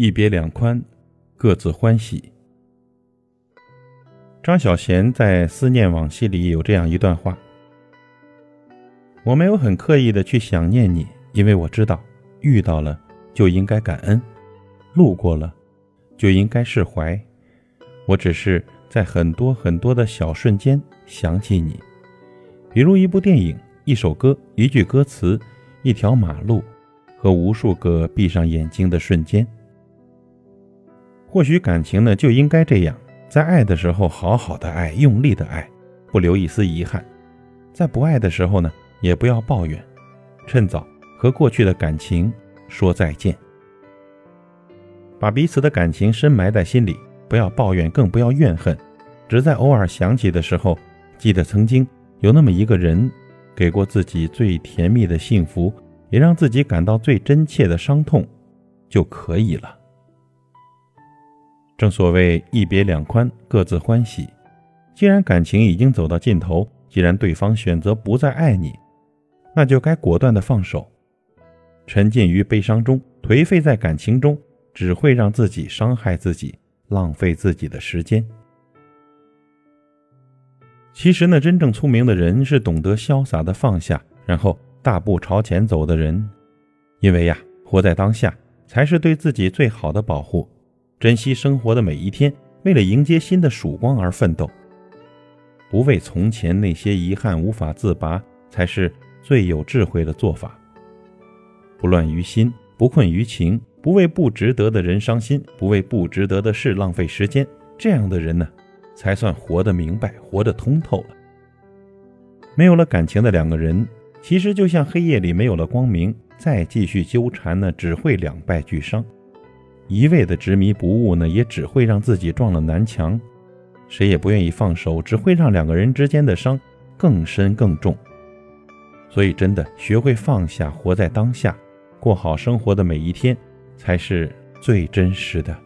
一别两宽，各自欢喜。张小娴在《思念往昔》里有这样一段话：“我没有很刻意的去想念你，因为我知道，遇到了就应该感恩，路过了就应该释怀。我只是在很多很多的小瞬间想起你，比如一部电影、一首歌、一句歌词、一条马路，和无数个闭上眼睛的瞬间。或许感情呢就应该这样。”在爱的时候，好好的爱，用力的爱，不留一丝遗憾；在不爱的时候呢，也不要抱怨，趁早和过去的感情说再见，把彼此的感情深埋在心里，不要抱怨，更不要怨恨，只在偶尔想起的时候，记得曾经有那么一个人，给过自己最甜蜜的幸福，也让自己感到最真切的伤痛，就可以了。正所谓一别两宽，各自欢喜。既然感情已经走到尽头，既然对方选择不再爱你，那就该果断的放手。沉浸于悲伤中，颓废在感情中，只会让自己伤害自己，浪费自己的时间。其实呢，真正聪明的人是懂得潇洒的放下，然后大步朝前走的人。因为呀，活在当下才是对自己最好的保护。珍惜生活的每一天，为了迎接新的曙光而奋斗。不为从前那些遗憾无法自拔，才是最有智慧的做法。不乱于心，不困于情，不为不值得的人伤心，不为不值得的事浪费时间。这样的人呢，才算活得明白，活得通透了。没有了感情的两个人，其实就像黑夜里没有了光明，再继续纠缠呢，只会两败俱伤。一味的执迷不悟呢，也只会让自己撞了南墙。谁也不愿意放手，只会让两个人之间的伤更深更重。所以，真的学会放下，活在当下，过好生活的每一天，才是最真实的。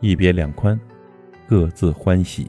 一别两宽，各自欢喜。